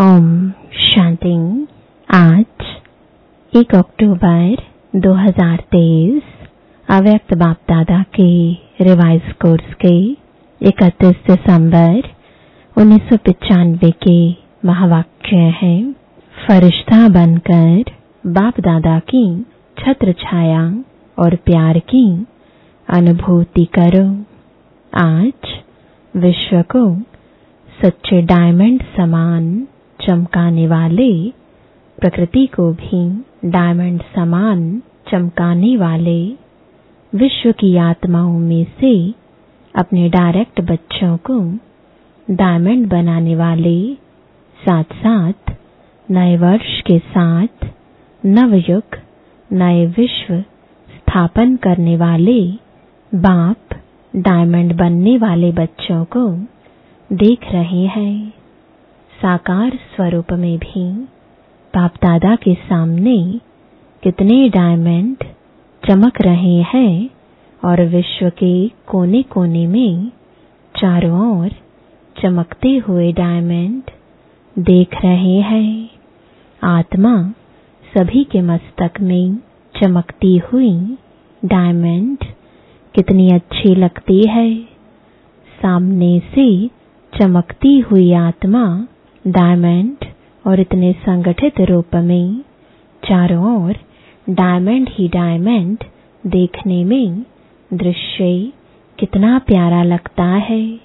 ओम शांति। आज एक अक्टूबर 2023 अव्यक्त बाप दादा के रिवाइज कोर्स के 31 दिसंबर उन्नीस के महावाक्य है। फरिश्ता बनकर बाप दादा की छत्र छाया और प्यार की अनुभूति करो। आज विश्व को सच्चे डायमंड समान चमकाने वाले, प्रकृति को भी डायमंड समान चमकाने वाले, विश्व की आत्माओं में से अपने डायरेक्ट बच्चों को डायमंड बनाने वाले साथ साथ नए वर्ष के साथ नवयुग, नए विश्व स्थापन करने वाले, बाप डायमंड बनने वाले बच्चों को देख रहे हैं। साकार स्वरूप में भी, बाप दादा के सामने कितने डायमंड चमक रहे हैं और विश्व के कोने कोने में चारों ओर चमकते हुए डायमंड देख रहे हैं। आत्मा सभी के मस्तक में चमकती हुई डायमंड कितनी अच्छी लगती है। सामने से चमकती हुई आत्मा डायमंड और इतने संगठित रूप में चारों ओर डायमंड ही डायमंड देखने में दृश्य कितना प्यारा लगता है।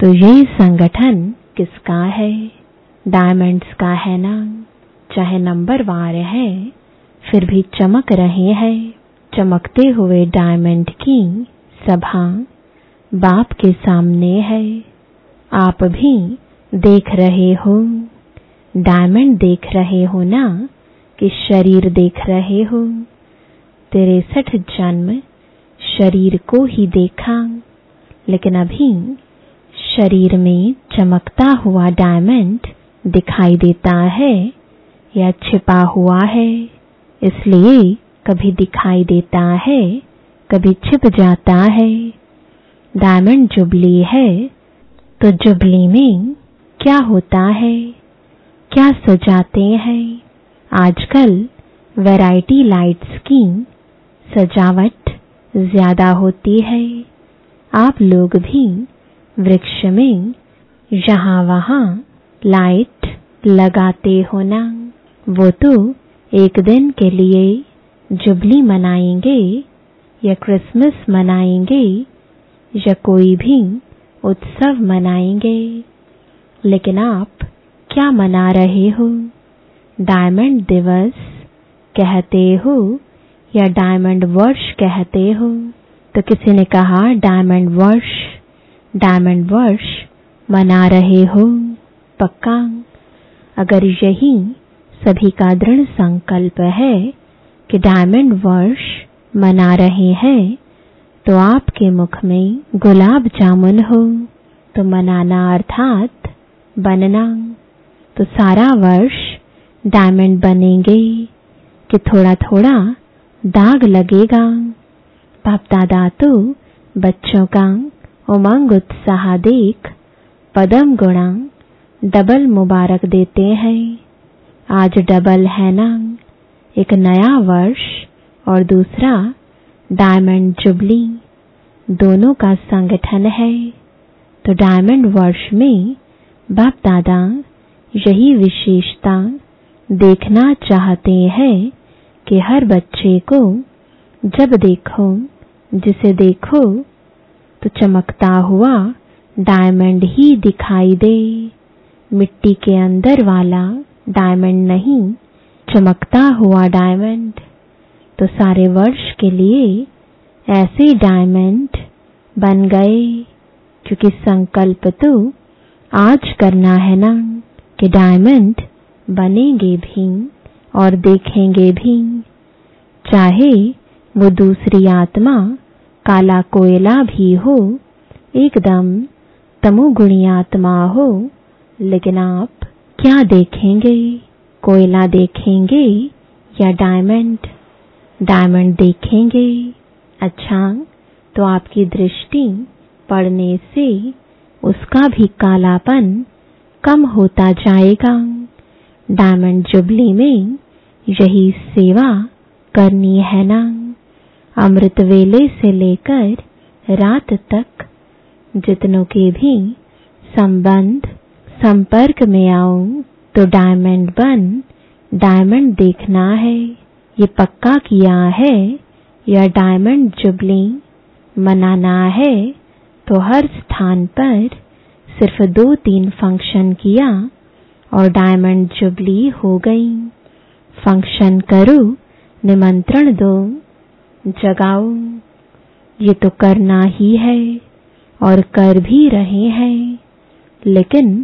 तो ये संगठन किसका है? डायमंड्स का है ना? चाहे नंबर वार है, फिर भी चमक रहे हैं। चमकते हुए डायमंड की सभा बाप के सामने है। आप भी देख रहे हो। डायमंड देख रहे हो ना? कि शरीर देख रहे हो। तिरसठ जन्म शरीर को ही देखा। लेकिन अभी शरीर में चमकता हुआ डायमंड दिखाई देता है या छिपा हुआ है। इसलिए कभी दिखाई देता है, कभी छिप जाता है। डायमंड जुबली है तो जुबली में क्या होता है? क्या सजाते हैं? आजकल वैरायटी लाइट्स की सजावट ज़्यादा होती है। आप लोग भी वृक्ष में यहाँ वहाँ लाइट लगाते हो ना? वो तो एक दिन के लिए जुबली मनाएँगे या क्रिसमस मनाएँगे या कोई भी उत्सव मनाएँगे। लेकिन आप क्या मना रहे हो? डायमंड दिवस कहते हो या डायमंड वर्ष कहते हो? तो किसी ने कहा डायमंड वर्ष डायमंड वर्ष मना रहे हो? पक्का? अगर यही सभी का दृढ़ संकल्प है कि डायमंड वर्ष मना रहे हैं तो आपके मुख में गुलाब जामुन हो। तो मनाना अर्थात बनना। तो सारा वर्ष डायमंड बनेंगे कि थोड़ा थोड़ा दाग लगेगा। बाप दादा तो बच्चों का उमंग उत्साह देख पदम गुणा डबल मुबारक देते हैं। आज डबल है ना। एक नया वर्ष और दूसरा डायमंड जुबली दोनों का संगठन है। तो डायमंड वर्ष में बाप दादा, यही विशेषता देखना चाहते हैं कि हर बच्चे को जब देखो, जिसे देखो तो चमकता हुआ डायमंड ही दिखाई दे। मिट्टी के अंदर वाला डायमंड नहीं, चमकता हुआ डायमंड। तो सारे वर्ष के लिए ऐसे डायमंड बन गए, क्योंकि संकल्प तो आज करना है ना कि डायमंड बनेंगे भी और देखेंगे भी। चाहे वो दूसरी आत्मा काला कोयला भी हो, एकदम तमोगुणी आत्मा हो, लेकिन आप क्या देखेंगे? कोयला देखेंगे या डायमंड डायमंड देखेंगे। अच्छा तो आपकी दृष्टि पड़ने से उसका भी कालापन कम होता जाएगा। डायमंड जुबली में यही सेवा करनी है ना। अमृत वेले से लेकर रात तक जितनों के भी संबंध संपर्क में आऊँ तो डायमंड बन डायमंड देखना है। ये पक्का किया है या डायमंड जुबली मनाना है? तो हर स्थान पर सिर्फ़ दो तीन फ़ंक्शन किया और डायमंड जुबली हो गई। फ़ंक्शन करो, निमंत्रण दो, जगाओ। ये तो करना ही है और कर भी रहे हैं, लेकिन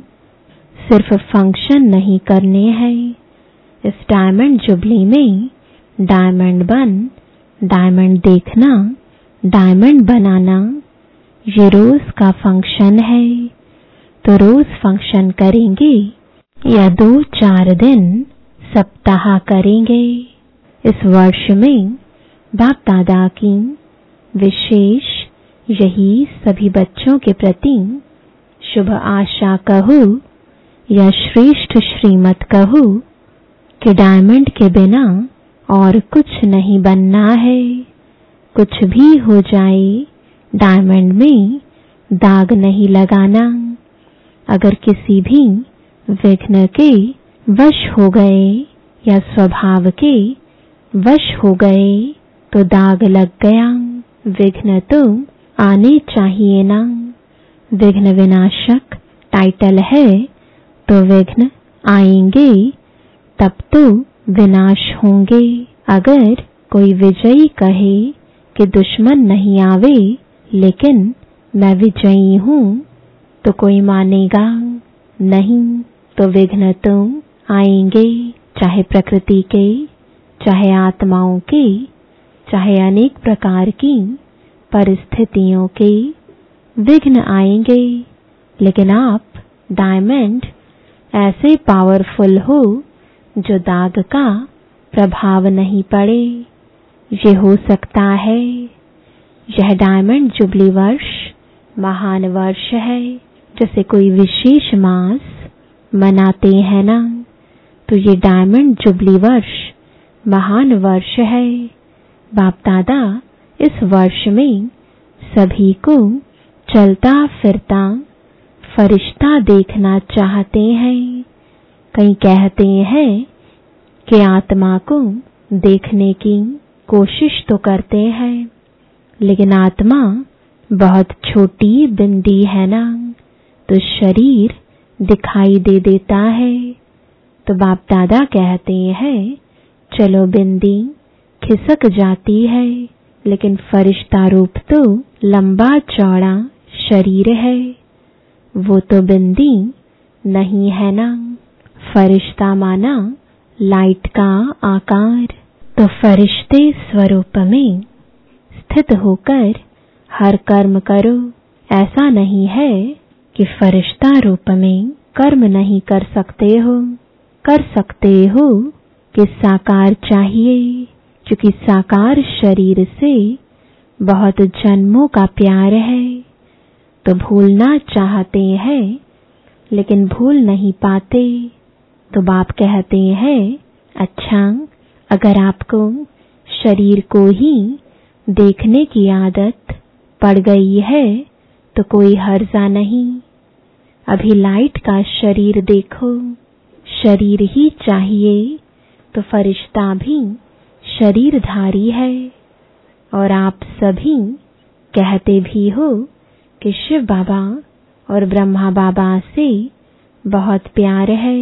सिर्फ़ फ़ंक्शन नहीं करने हैं। इस डायमंड जुबली में डायमंड बन डायमंड देखना डायमंड बनाना। ये रोज का फ़ंक्शन है। तो रोज फ़ंक्शन करेंगे या दो चार दिन सप्ताह करेंगे। इस वर्ष में बाप दादा की विशेष यही सभी बच्चों के प्रति शुभ आशा कहूँ या श्रेष्ठ श्रीमत कहो कि डायमंड के बिना और कुछ नहीं बनना है। कुछ भी हो जाए डायमंड में दाग नहीं लगाना। अगर किसी भी विघ्न के वश हो गए या स्वभाव के वश हो गए तो दाग लग गया। विघ्न तो आने चाहिए ना। विघ्न विनाशक टाइटल है तो विघ्न आएँगे, तब तो विनाश होंगे। अगर कोई विजयी कहे कि दुश्मन नहीं आवे लेकिन मैं विजयी हूँ तो कोई मानेगा, नहीं तो विघ्न तो आएँगे, चाहे प्रकृति के, चाहे आत्माओं के, चाहे अनेक प्रकार की परिस्थितियों के विघ्न आएँगे। लेकिन आप डायमंड ऐसे पावरफुल हो, जो दाग का प्रभाव नहीं पड़े। ये हो सकता है यह डायमंड जुबली वर्ष, महान वर्ष है, जैसे कोई विशेष मास मनाते हैं ना। तो ये डायमंड जुबली वर्ष, महान वर्ष है। बाप दादा, इस वर्ष में सभी को चलता फिरता, फरिश्ता देखना चाहते हैं। कई कहते हैं कि आत्मा को देखने की कोशिश तो करते हैं। लेकिन आत्मा बहुत छोटी बिंदी है ना तो शरीर दिखाई दे देता है। तो बाप दादा कहते हैं, चलो बिंदी खिसक जाती है, लेकिन फरिश्ता रूप तो लंबा चौड़ा शरीर है। वो तो बिंदी नहीं है ना, फरिश्ता माना लाइट का आकार। तो फरिश्ते स्वरूप में स्थित होकर, हर कर्म करो। ऐसा नहीं है कि फरिश्ता रूप में कर्म नहीं कर सकते हो। कर सकते हो कि साकार चाहिए, क्योंकि साकार शरीर से बहुत जन्मों का प्यार है। तो भूलना चाहते हैं, लेकिन भूल नहीं पाते। तो बाप कहते हैं अच्छा अगर आपको शरीर को ही देखने की आदत पड़ गई है तो कोई हर्जा नहीं। अभी लाइट का शरीर देखो, शरीर ही चाहिए तो फरिश्ता भी शरीरधारी है। और आप सभी कहते भी हो कि शिव बाबा और ब्रह्मा बाबा से बहुत प्यार है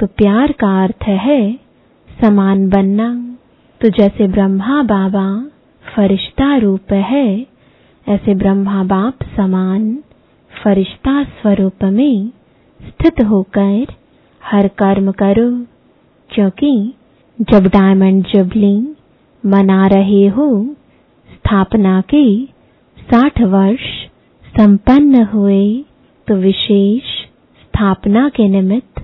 तो प्यार का अर्थ है समान बनना। तो जैसे ब्रह्मा बाबा फरिश्ता रूप है, ऐसे ब्रह्मा बाप समान फरिश्ता स्वरूप में स्थित होकर हर कर्म करो, क्योंकि जब डायमंड जुबली मना रहे हो, स्थापना के साठ वर्ष संपन्न हुए तो विशेष स्थापना के निमित्त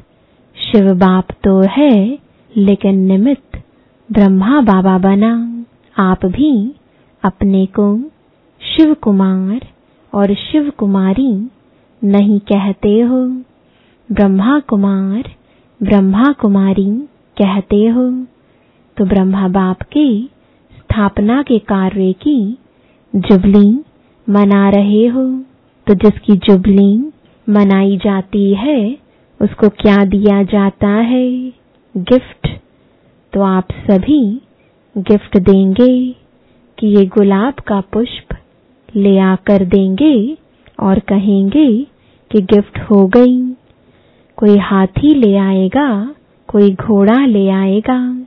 शिव बाप तो है, लेकिन निमित्त ब्रह्मा बाबा बना। आप भी अपने को शिव कुमार और शिव कुमारी नहीं कहते हो। ब्रह्मा कुमार ब्रह्मा कुमारी कहते हो। तो ब्रह्मा बाप के स्थापना के कार्य की जुबली मना रहे हो। तो जिसकी जुबली मनाई जाती है, उसको क्या दिया जाता है? गिफ्ट। तो आप सभी गिफ्ट देंगे कि ये गुलाब का पुष्प ले आकर देंगे और कहेंगे कि गिफ्ट हो गई। कोई हाथी ले आएगा, कोई घोड़ा ले आएगा।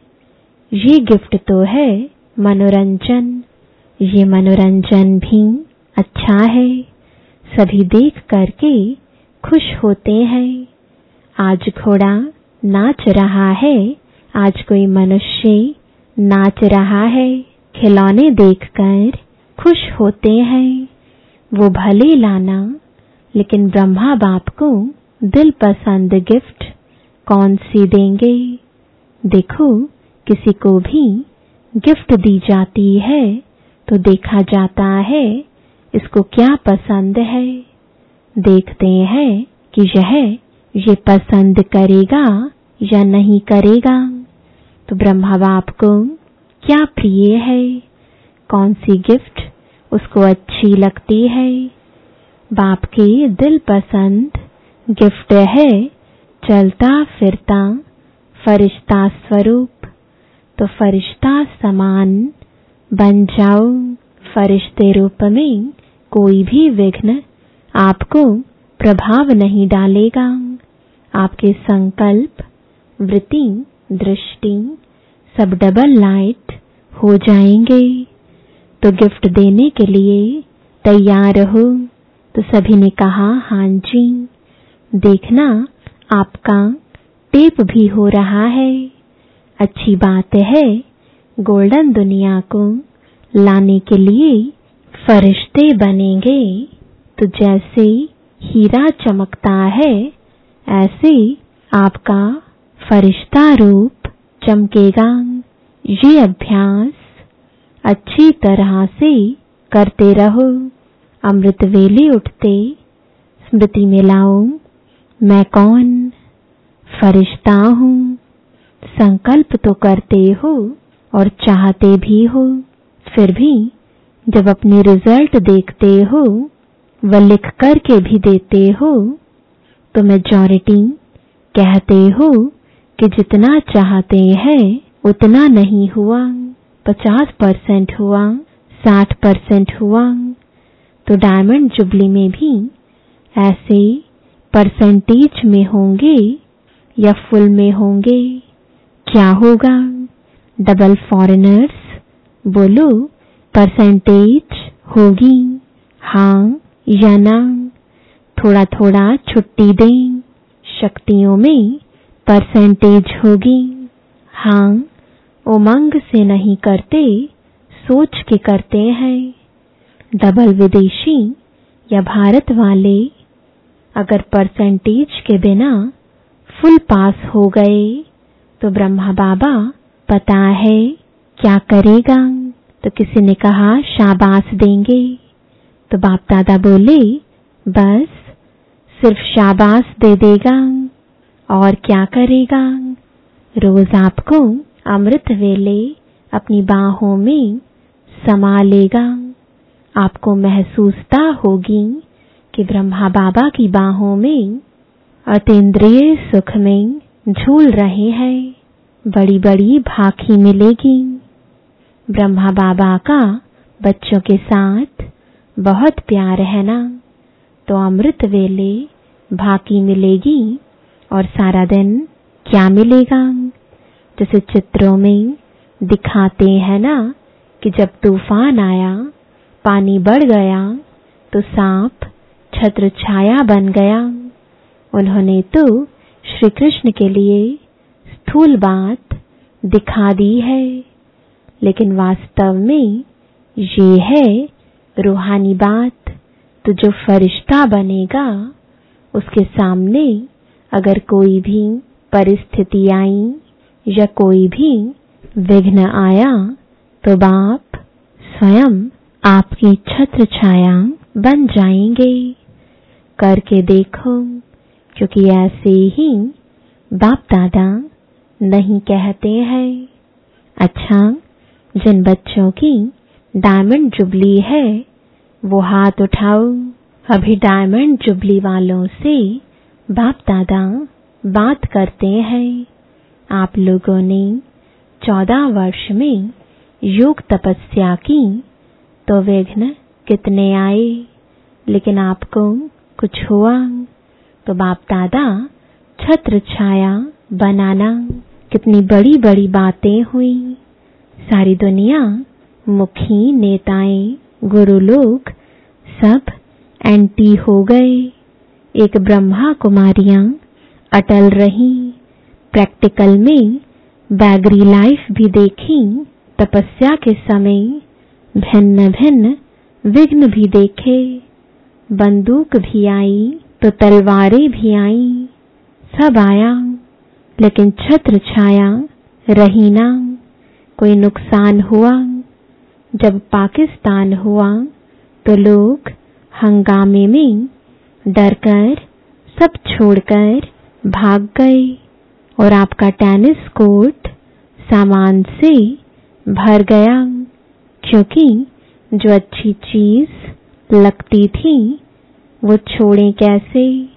ये गिफ्ट तो है मनोरंजन। ये मनोरंजन भी अच्छा है। सभी देख करके खुश होते हैं। आज घोड़ा नाच रहा है। आज कोई मनुष्य नाच रहा है, खिलौने देखकर खुश होते हैं। वो भले लाना, लेकिन ब्रह्मा बाप को दिल पसंद गिफ्ट कौन सी देंगे? देखो, किसी को भी गिफ्ट दी जाती है तो देखा जाता है, इसको क्या पसंद है। देखते हैं कि यह ये पसंद करेगा या नहीं करेगा। तो ब्रह्मा बाप को क्या प्रिय है? कौन सी गिफ्ट उसको अच्छी लगती है? बाप के दिल पसंद गिफ्ट है, चलता फिरता फरिश्ता स्वरूप। तो फरिश्ता समान बन जाओ, फरिश्ते रूप में कोई भी विघ्न आपको प्रभाव नहीं डालेगा। आपके संकल्प, वृत्ति, दृष्टि सब डबल लाइट हो जाएँगे। तो गिफ्ट देने के लिए तैयार हो तो सभी ने कहा, हाँ जी। देखना, आपका टेप भी हो रहा है। अच्छी बात है गोल्डन दुनिया को लाने के लिए फरिश्ते बनेंगे। तो जैसे हीरा चमकता है, ऐसे आपका फरिश्ता रूप चमकेगा। ये अभ्यास अच्छी तरह से करते रहो। अमृत वेले उठते, स्मृति में लाओ मैं कौन? फरिश्ता हूँ। संकल्प तो करते हो और चाहते भी हो। फिर भी जब अपने रिज़ल्ट देखते हो व लिख करके भी देते हो तो मेजॉरिटी कहते हो कि जितना चाहते हैं, उतना नहीं हुआ। पचास परसेंट हुआ, साठ परसेंट हुआ। तो डायमंड जुबली में भी ऐसे परसेंटेज में होंगे या फुल में होंगे, क्या होगा? डबल फॉरेनर्स बोलो, परसेंटेज होगी हाँ या ना? थोड़ा थोड़ा छुट्टी दें, शक्तियों में परसेंटेज होगी। हाँ उमंग से नहीं करते, सोच के करते हैं। डबल विदेशी या भारत वाले, अगर परसेंटेज के बिना फुल पास हो गए तो ब्रह्मा बाबा पता है क्या करेगा। तो किसी ने कहा, शाबाश देंगे। तो बाप दादा बोले, बस, सिर्फ़ शाबाश दे देगा। और क्या करेगा? रोज आपको अमृत वेले अपनी बाहों में समा लेगा। आपको महसूसता होगी कि ब्रह्मा बाबा की बाहों में अतीन्द्रिय सुख में झूल रहे हैं। बड़ी बड़ी भाखी मिलेगी। ब्रह्मा बाबा का बच्चों के साथ बहुत प्यार है ना? तो अमृत वेले भाकी मिलेगी। और सारा दिन क्या मिलेगा? जैसे चित्रों में दिखाते हैं ना कि जब तूफ़ान आया, पानी बढ़ गया तो सांप छत्र छाया बन गया। उन्होंने तो श्री कृष्ण के लिए स्थूल बात दिखा दी है। लेकिन वास्तव में ये है रूहानी बात। तो जो फरिश्ता बनेगा, उसके सामने अगर कोई भी परिस्थिति आई या कोई भी विघ्न आया तो बाप स्वयं आपकी छत्र छाया बन जाएँगे। करके देखो, क्योंकि ऐसे ही बाप दादा नहीं कहते हैं। अच्छा जिन बच्चों की डायमंड जुबली है, वो हाथ उठाओ। अभी डायमंड जुबली वालों से बाप दादा, बात करते हैं। आप लोगों ने चौदह वर्ष में योग तपस्या की तो विघ्न कितने आए? लेकिन आपको कुछ हुआ? तो बाप दादा, छत्र छाया बनाना, कितनी बड़ी बड़ी बातें हुई। सारी दुनिया मुखी नेताएँ, गुरु लोग सब एंटी हो गए। एक ब्रह्मा कुमारियाँ अटल रही, प्रैक्टिकल में बैगरी लाइफ भी देखी, तपस्या के समय भिन्न भिन्न विघ्न भी देखे, बंदूक भी आई तो तलवारें भी आई, सब आया, लेकिन छत्र छाया रही ना। कोई नुकसान हुआ? जब पाकिस्तान हुआ तो लोग हंगामे में डरकर सब छोड़कर भाग गए और आपका टेनिस कोर्ट सामान से भर गया, क्योंकि जो अच्छी चीज़ लगती थी, वो छोड़े कैसे?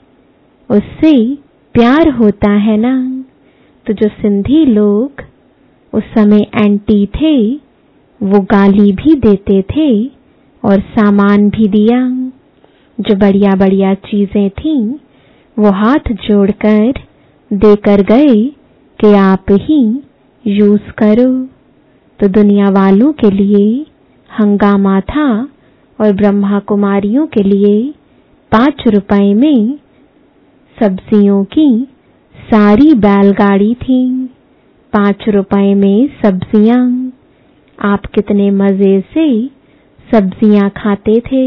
उससे प्यार होता है ना? तो जो सिंधी लोग उस समय एंटी थे, वो गाली भी देते थे और सामान भी दिया। जो बढ़िया बढ़िया चीज़ें थीं, वो हाथ जोड़कर देकर गए कि आप ही यूज़ करो। तो दुनिया वालों के लिए, हंगामा था और ब्रह्मा कुमारियों के लिए पाँच रुपए में सब्जियों की सारी बैलगाड़ी थी। पाँच रुपए में सब्ज़ियाँ। आप कितने मज़े से सब्ज़ियाँ खाते थे।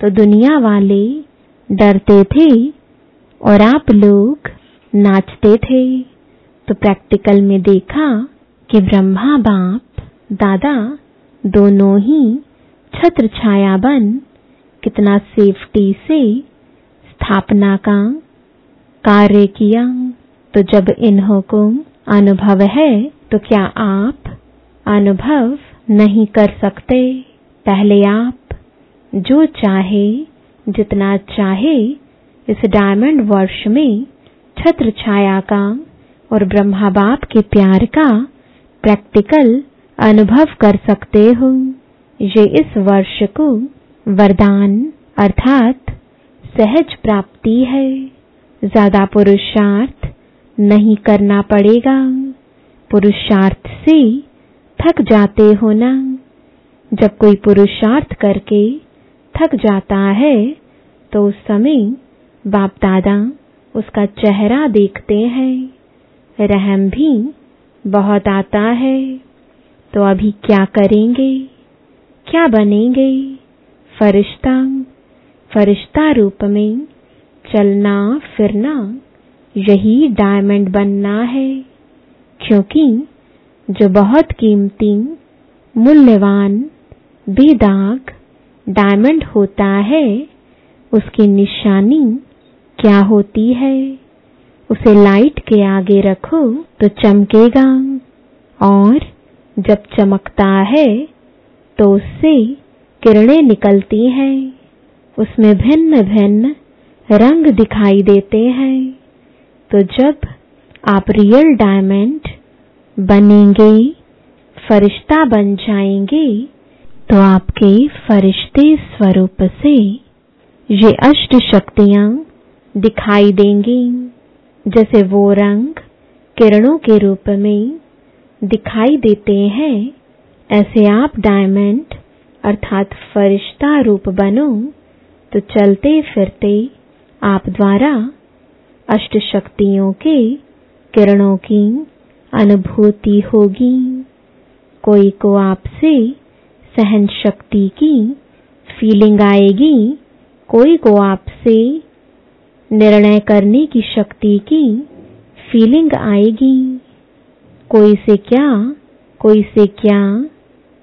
तो दुनिया वाले डरते थे और आप लोग नाचते थे। तो प्रैक्टिकल में देखा कि ब्रह्मा बाप, दादा, दोनों ही छत्र छाया बन कितना सेफ्टी से स्थापना का कार्य किया। तो जब इन्हों को अनुभव है तो क्या आप अनुभव नहीं कर सकते? पहले आप जो चाहे, जितना चाहे, इस डायमंड वर्ष में छत्र छाया का और ब्रह्मा बाप के प्यार का प्रैक्टिकल अनुभव कर सकते हो। ये इस वर्ष को वरदान अर्थात सहज प्राप्ति है। ज़्यादा पुरुषार्थ नहीं करना पड़ेगा। पुरुषार्थ से थक जाते हो ना। जब कोई पुरुषार्थ करके थक जाता है तो उस समय बाप दादा उसका चेहरा देखते हैं। रहम भी बहुत आता है। तो अभी क्या करेंगे? क्या बनेंगे? फरिश्ता फरिश्ता रूप में चलना, फिरना यही डायमंड बनना है। क्योंकि जो बहुत कीमती, मूल्यवान, बेदाग डायमंड होता है, उसकी निशानी क्या होती है? उसे लाइट के आगे रखो तो चमकेगा, और जब चमकता है तो उससे किरणें निकलती हैं। उसमें भिन्न भिन्न रंग दिखाई देते हैं। तो जब आप रियल डायमंड बनेंगे, फरिश्ता बन जाएँगे तो आपके फरिश्ते स्वरूप से ये अष्ट शक्तियाँ दिखाई देंगी, जैसे वो रंग किरणों के रूप में दिखाई देते हैं, ऐसे आप डायमंड अर्थात फरिश्ता रूप बनो तो चलते फिरते आप द्वारा अष्ट शक्तियों के किरणों की अनुभूति होगी। कोई को आपसे सहन शक्ति की फीलिंग आएगी। कोई को आपसे निर्णय करने की शक्ति की फीलिंग आएगी। कोई से क्या, कोई से क्या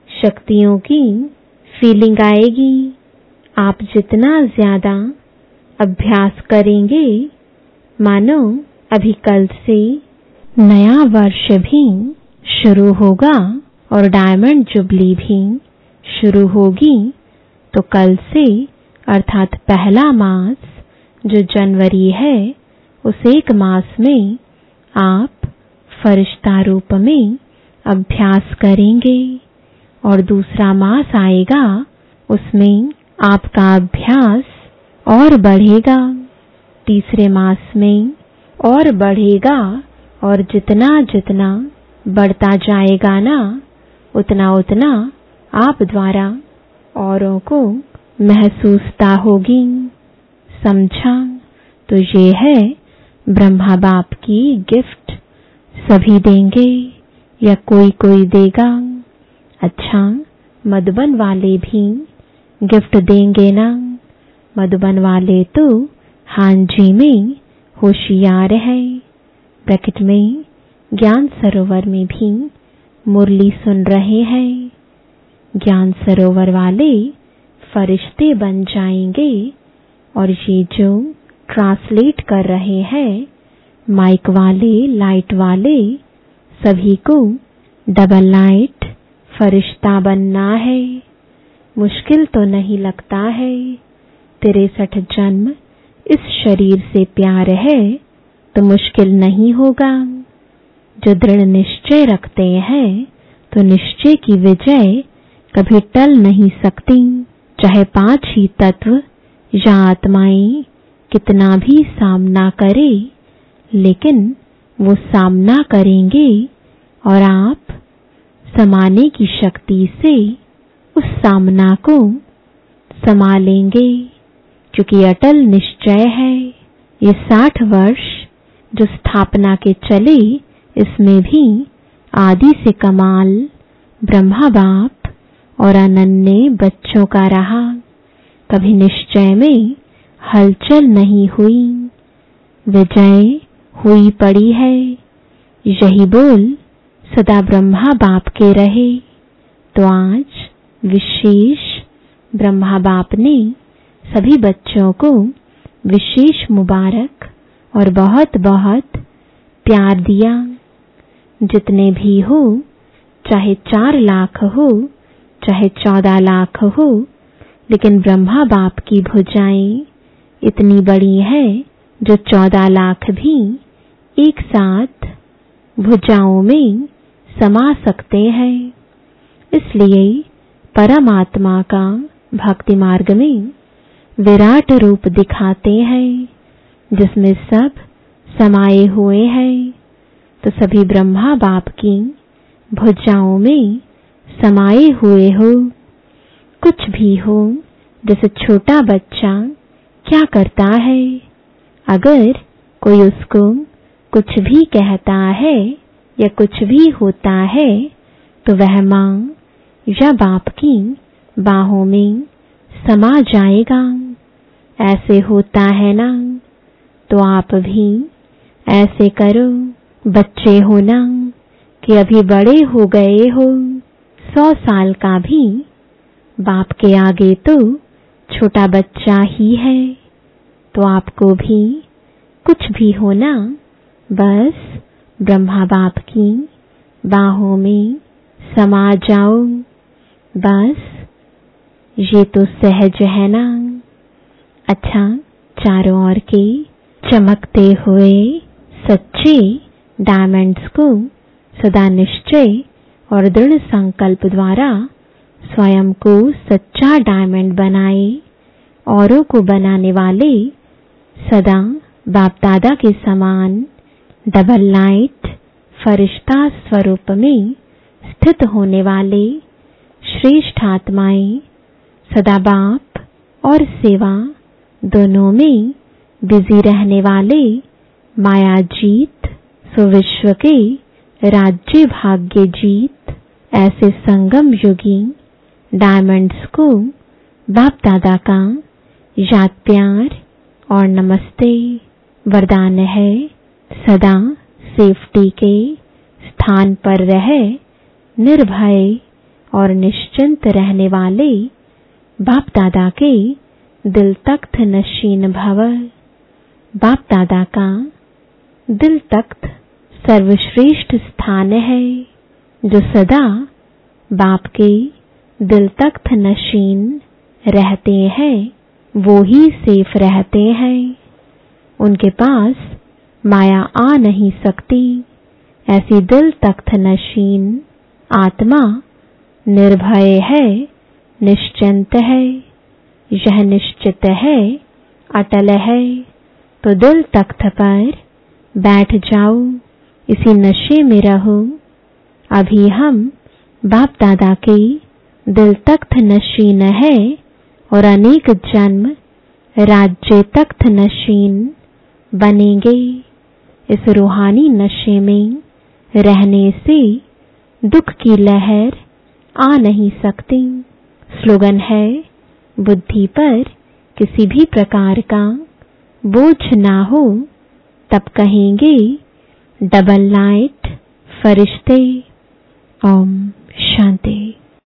शक्तियों की फीलिंग आएगी। आप जितना ज़्यादा अभ्यास करेंगे, मानो अभी कल से नया वर्ष भी शुरू होगा और डायमंड जुबली भी। शुरू होगी तो कल से, अर्थात पहला मास, जो जनवरी है, उस एक मास में, आप फरिश्ता रूप में अभ्यास करेंगे, और दूसरा मास आएगा, उसमें आपका अभ्यास और बढ़ेगा। तीसरे मास में और बढ़ेगा, और जितना जितना बढ़ता जाएगा ना, उतना उतना आप द्वारा औरों को महसूसता होगी। समझा? तो ये है ब्रह्मा बाप की गिफ्ट। सभी देंगे या कोई कोई देगा? अच्छा मधुबन वाले भी गिफ्ट देंगे ना? मधुबन वाले तो हांजी में होशियार है। ब्रैकेट में ज्ञान सरोवर में भी मुरली सुन रहे हैं। ज्ञान सरोवर वाले फरिश्ते बन जाएँगे और ये जो ट्रांसलेट कर रहे हैं माइक वाले लाइट वाले, सभी को डबल लाइट फरिश्ता बनना है। मुश्किल तो नहीं लगता है। तिरसठ जन्म इस शरीर से प्यार है तो मुश्किल नहीं होगा। जो दृढ़ निश्चय रखते हैं तो निश्चय की विजय कभी टल नहीं सकती। चाहे पाँच ही तत्व या आत्माएँ कितना भी सामना करे, लेकिन वो सामना करेंगे और आप समाने की शक्ति से उस सामना को संभालेंगे क्योंकि अटल निश्चय है, ये साठ वर्ष जो स्थापना के चले, इसमें भी आदि से कमाल ब्रह्मा बाप और अनन्य बच्चों का रहा। कभी निश्चय में हलचल नहीं हुई। विजय हुई पड़ी है। यही बोल सदा ब्रह्मा बाप के रहे। तो आज विशेष ब्रह्मा बाप ने सभी बच्चों को विशेष मुबारक और बहुत बहुत प्यार दिया। जितने भी हो, चाहे चार लाख हो चाहे चौदह लाख हो, लेकिन ब्रह्मा बाप की भुजाएँ इतनी बड़ी है जो चौदह लाख भी एक साथ भुजाओं में समा सकते हैं। इसलिए परमात्मा का भक्ति मार्ग में विराट रूप दिखाते हैं, जिसमें सब समाये हुए हैं। तो सभी ब्रह्मा बाप की भुजाओं में समाये हुए हो। कुछ भी हो, जैसे छोटा बच्चा, क्या करता है? अगर कोई उसको कुछ भी कहता है या कुछ भी होता है तो वह माँ या बाप की बाहों में समा जाएगा। ऐसे होता है ना तो आप भी ऐसे करो, बच्चे हो ना, कि अभी बड़े हो गए हो। सौ साल का भी, बाप के आगे तो छोटा बच्चा ही है। तो आपको भी कुछ भी होना, बस ब्रह्मा बाप की बाहों में समा जाओ। बस ये तो सहज है ना। अच्छा चारों ओर के चमकते हुए सच्चे डायमंड्स को सदा निश्चय और दृढ़ संकल्प द्वारा स्वयं को सच्चा डायमंड बनाए, औरों को बनाने वाले सदा बाप दादा के समान डबल लाइट फरिश्ता स्वरूप में स्थित होने वाले श्रेष्ठ आत्माएँ, सदा बाप और सेवा दोनों में बिज़ी रहने वाले माया जीत के राज्य भाग्य जीत, ऐसे संगम युगी डायमंड्स को बाप दादा का याद प्यार और नमस्ते। वरदान है सदा सेफ्टी के स्थान पर रह, निर्भय और निश्चिंत रहने वाले बाप दादा के दिल तख्त नशीन भव। बाप दादा का दिल तख्त सर्वश्रेष्ठ स्थान है, जो सदा बाप के दिल तख्त नशीन रहते हैं, वो ही सेफ़ रहते हैं। उनके पास माया आ नहीं सकती, ऐसी दिल तख्त नशीन आत्मा निर्भय है, निश्चिंत है। यह निश्चित है, अटल है तो दिल तख्त पर बैठ जाओ। इसी नशे में रहो। अभी हम बाप दादा के दिल तख्त नशीन है और अनेक जन्म राज्य तख्त नशीन बनेंगे। इस रूहानी नशे में रहने से दुख की लहर आ नहीं सकती। स्लोगन है, बुद्धि पर किसी भी प्रकार का बोझ ना हो, तब कहेंगे डबल लाइट फरिश्ते ओम शांति